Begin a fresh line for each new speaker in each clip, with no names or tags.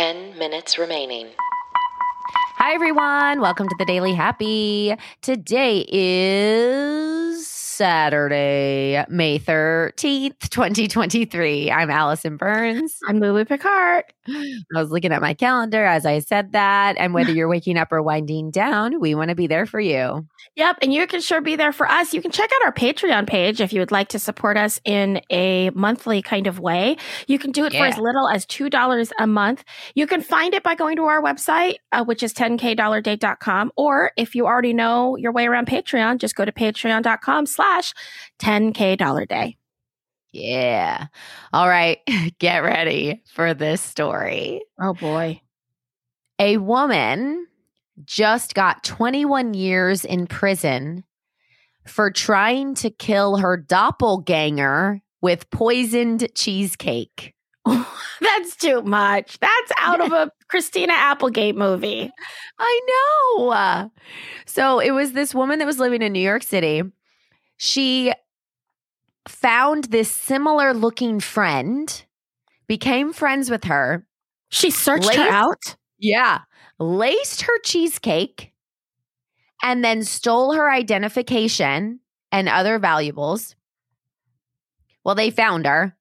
10 minutes remaining.
Hi, everyone. Welcome to the Daily Happy. Today is Saturday, May 13th, 2023. I'm Allison Burns.
I'm Lulu Picard.
I was looking at my calendar as I said that. And whether you're waking up or winding down, we want to be there for you.
Yep. And you can sure be there for us. You can check out our Patreon page if you would like to support us in a monthly kind of way. You can do it yeah. for as little as $2 a month. You can find it by going to our website, uh, which is 10kdollarday.com. Or if you already know your way around Patreon, just go to patreon.com slash 10k dollar day.
Yeah. All right. Get ready for this story.
Oh boy.
A woman just got 21 years in prison for trying to kill her doppelganger with poisoned cheesecake.
That's too much. That's out of a Christina Applegate movie.
I know. So it was this woman that was living in New York City. She found this similar looking friend, became friends with her.
She searched laced, her out?
Yeah. Laced her cheesecake and then stole her identification and other valuables. Well, they found her.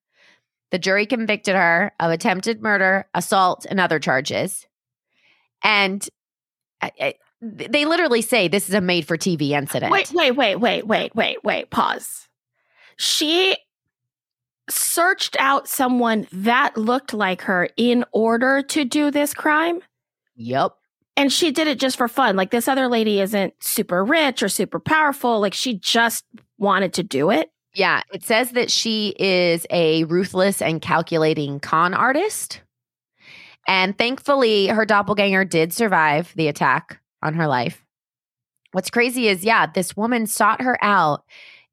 The jury convicted her of attempted murder, assault, and other charges. And they literally say this is a made for TV incident.
Wait, wait, wait, wait, wait, wait, wait, pause she searched out someone that looked like her in order to do this crime.
Yep.
And she did it just for fun. Like this other lady isn't super rich or super powerful. Like she just wanted to do it.
Yeah. It says that she is a ruthless and calculating con artist. And thankfully, her doppelganger did survive the attack on her life. What's crazy is, yeah, this woman sought her out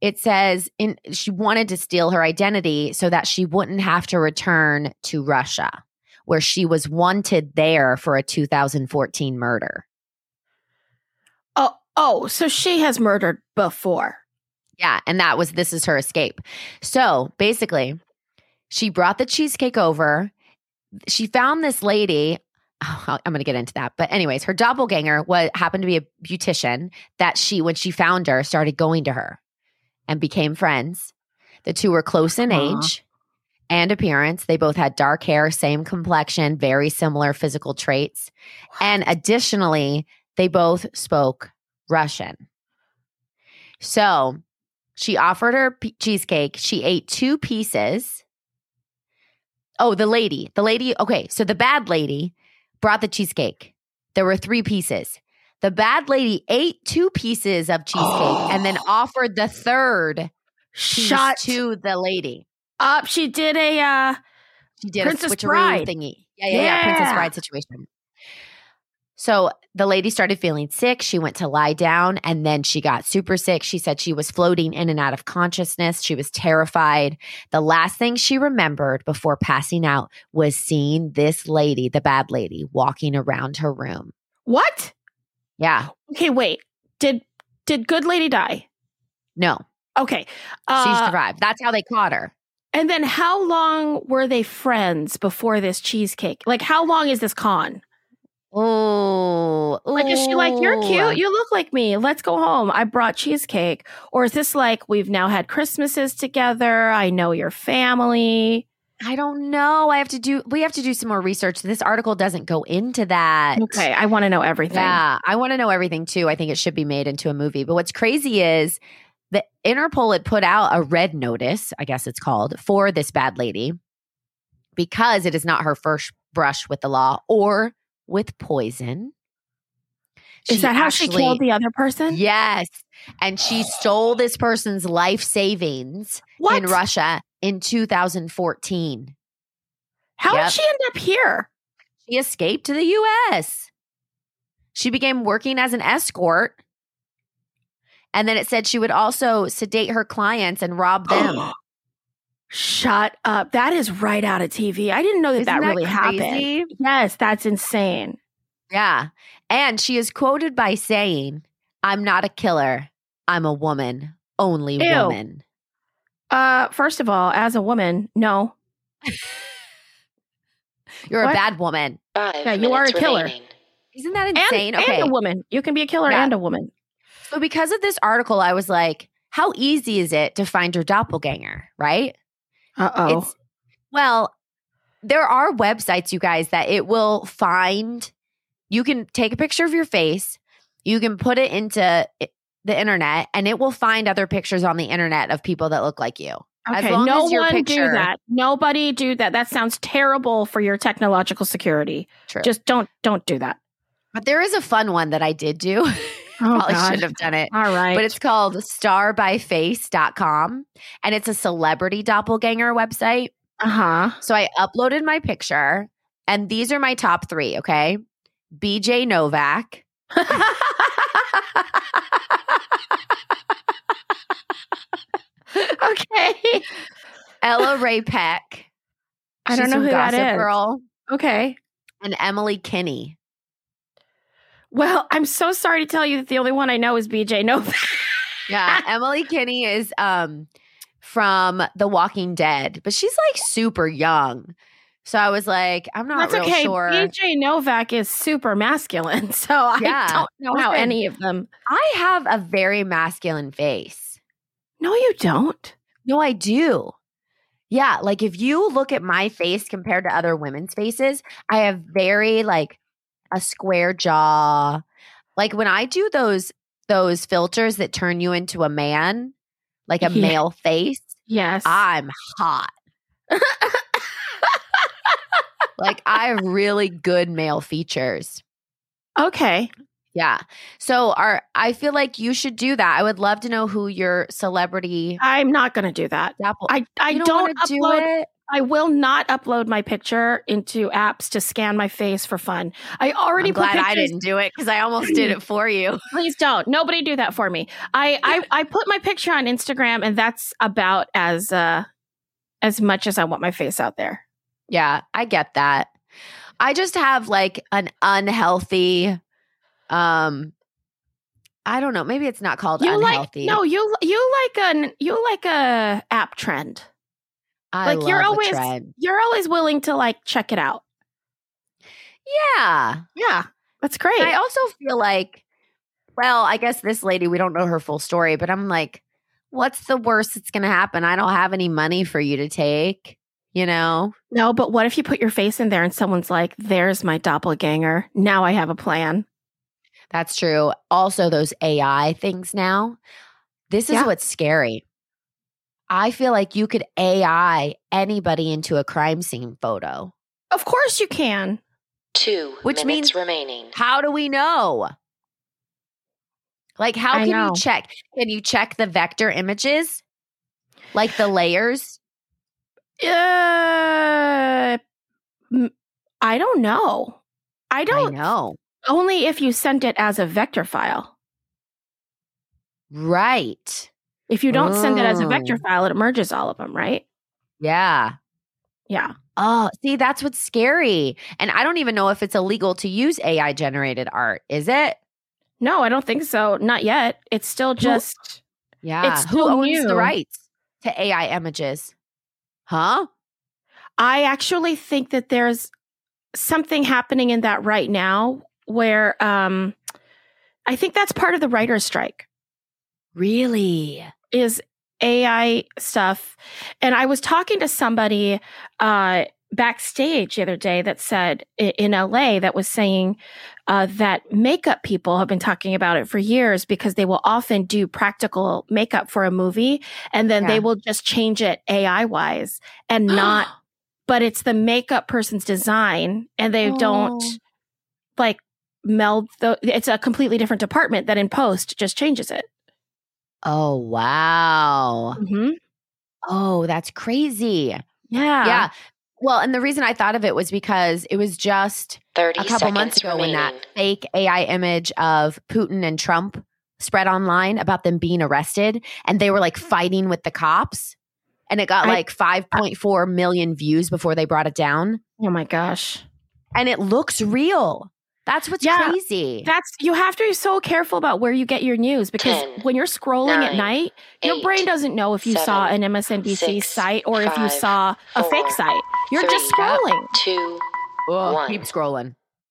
it says in she wanted to steal her identity so that she wouldn't have to return to Russia, where she was wanted there for a 2014 murder.
Oh, oh, so she has murdered before.
Yeah, and that was this is her escape. So basically, she brought the cheesecake over. She found this lady. Oh, I'm going to get into that. But anyways, her doppelganger was happened to be a beautician that she when she found her started going to her and became friends. The two were close in uh-huh. age and appearance. They both had dark hair, same complexion, very similar physical traits. And additionally, they both spoke Russian. So she offered her p- cheesecake. She ate two pieces. Oh, the lady, the lady, okay. So the bad lady brought the cheesecake. There were three pieces. The bad lady ate two pieces of cheesecake oh. and then offered the third shot to the lady.
Up, she did a uh
she did Princess a switcheroo Bride. thingy. Yeah, yeah, yeah, yeah, Princess Bride situation. So the lady started feeling sick. She went to lie down and then she got super sick. She said she was floating in and out of consciousness. She was terrified. The last thing she remembered before passing out was seeing this lady, the bad lady, walking around her room.
What?
Yeah.
Okay, wait. Did did Good Lady die?
No.
Okay.
Uh, she survived. That's how they caught her.
And then how long were they friends before this cheesecake? Like how long is this con?
Oh,
like is she like you're cute? Um you look like me. Let's go home. I brought cheesecake. Or is this like we've now had Christmases together? I know your family.
I don't know. I have to do we have to do some more research. This article doesn't go into that.
Okay, I want to know everything.
Yeah, I want to know everything too. I think it should be made into a movie. But what's crazy is the Interpol had put out a red notice, I guess it's called, for this bad lady because it is not her first brush with the law or with poison.
Is that how actually, she killed the other person?
Yes. And she stole this person's life savings what? in Russia in 2014.
How yep. did she end up here?
She escaped to the US. She began working as an escort. And then it said she would also sedate her clients and rob them.
Shut up. That is right out of TV. I didn't know that Isn't that, that really crazy? happened. Yes, that's insane.
Yeah. And she is quoted by saying, I'm not a killer. I'm a woman. Only Ew. woman.
Uh, first of all, as a woman, no.
You're
What?
a bad woman.
Five
Yeah, you are a killer.
remaining.
Isn't that insane?
and
okay.
a woman. You can be a killer
Yeah.
and a woman.
So because of this article, I was like, how easy is it to find your doppelganger, right?
Uh oh.
Well, there are websites, you guys, that it will find. You can take a picture of your face, you can put it into the internet, and it will find other pictures on the internet of people that look like you. as
Okay,
long
no
as your
one
picture-
do that. Nobody do that. That sounds terrible for your technological security.
True.
Just don't don't do that.
but there is a fun one that I did do.
Oh,
Probably shouldn't have done it.
All right.
But it's called starbyface.com and it's a celebrity doppelganger website.
uh-huh.
So I uploaded my picture and these are my top three, okay? BJ Novak,
okay.
Ella Rae Peck.
I don't know who that
Gossip
is.
Girl,
Okay.
and Emily Kinney.
Well, I'm so sorry to tell you that the only one I know is BJ Novak.
Yeah, Emily Kinney is um from The Walking Dead, but she's like super young. So I was like, I'm not
That's
real
okay.
sure.
BJ Novak is super masculine, so I
Yeah.
don't know how any of them.
I have a very masculine face.
No, you don't.
No, I do. Yeah, like if you look at my face compared to other women's faces, I have very like a square jaw. Like when I do those those filters that turn you into a man, like a
Yeah.
male face,
Yes.
I'm hot. like I have really good male features.
okay.
Yeah. So our I feel like you should do that. I would love to know who your celebrity
I'm not going to do that.
Apple.
I, I
you
don't,
don't, wanna
upload.
it.
I will not upload my picture into apps to scan my face for fun. I already
I'm
put
glad
pictures.
I didn't do it because I almost did it for you.
Please don't. Nobody do that for me. I, I I put my picture on Instagram, and that's about as uh as much as I want my face out there.
Yeah, I get that. I just have like an unhealthy um I don't know, maybe it's not called
You
unhealthy.
like no, you you like an you like a app trend.
I
like, you're always-. You're always willing to like check it out.
Yeah.
Yeah, that's great.
I also feel like well, I guess this lady, we don't know her full story, but I'm like, what's the worst that's gonna happen? I don't have any money for you to take, you know?
no, but what if you put your face in there and someone's like, "There's my doppelganger. Now I have a plan."
That's true. Also, those AI things now. This is
Yeah.
what's scary. I feel like you could AI anybody into a crime scene photo.
Of course you can.
Two
Which
minutes
means-
remaining.
How do we know? Like, how
I
can
know.
you check? Can you check the vector images? Like the layers?
Uh, I don't know. I
I
don't
know.
only if you sent it as a vector file.
Right.
If you don't send it as a vector
Oh.
file, it merges all of them, right?
Yeah.
Yeah.
Oh, see, that's what's scary. And I don't even know if it's illegal to use AI generated art. Is it?
No, I don't think so. Not yet. It's still just
Yeah.
It's
Who owns
new.
the rights to AI images? Huh?
I actually think that there's something happening in that right now where um I think that's part of the writer's strike
Really?
Is AI stuff. And I was talking to somebody uh backstage the other day that said in LA that was saying uh, that makeup people have been talking about it for years because they will often do practical makeup for a movie and then
Yeah.
they will just change it AI wise and not but it's the makeup person's design and they don't
Oh.
like meld the it's a completely different department that in post just changes it
Oh, wow.
mm-hmm.
Oh, that's crazy.
yeah
yeah. Well, and the reason I thought of it was because it was just
30
a couple months ago when that fake AI image of Putin and Trump spread online about them being arrested and they were like fighting with the cops. And it got
I-
like 5.4 million views before they brought it down.
oh my gosh
And it looks real. That's what's
Yeah,
crazy.
that's you have to be so careful about where you get your news because
Ten,
when you're scrolling at
nine,
night your brain doesn't know if you saw an MSNBC
six,
site or if you
five,
saw a fake site you're just
three,
scrolling
Two,
Oh, keep scrolling.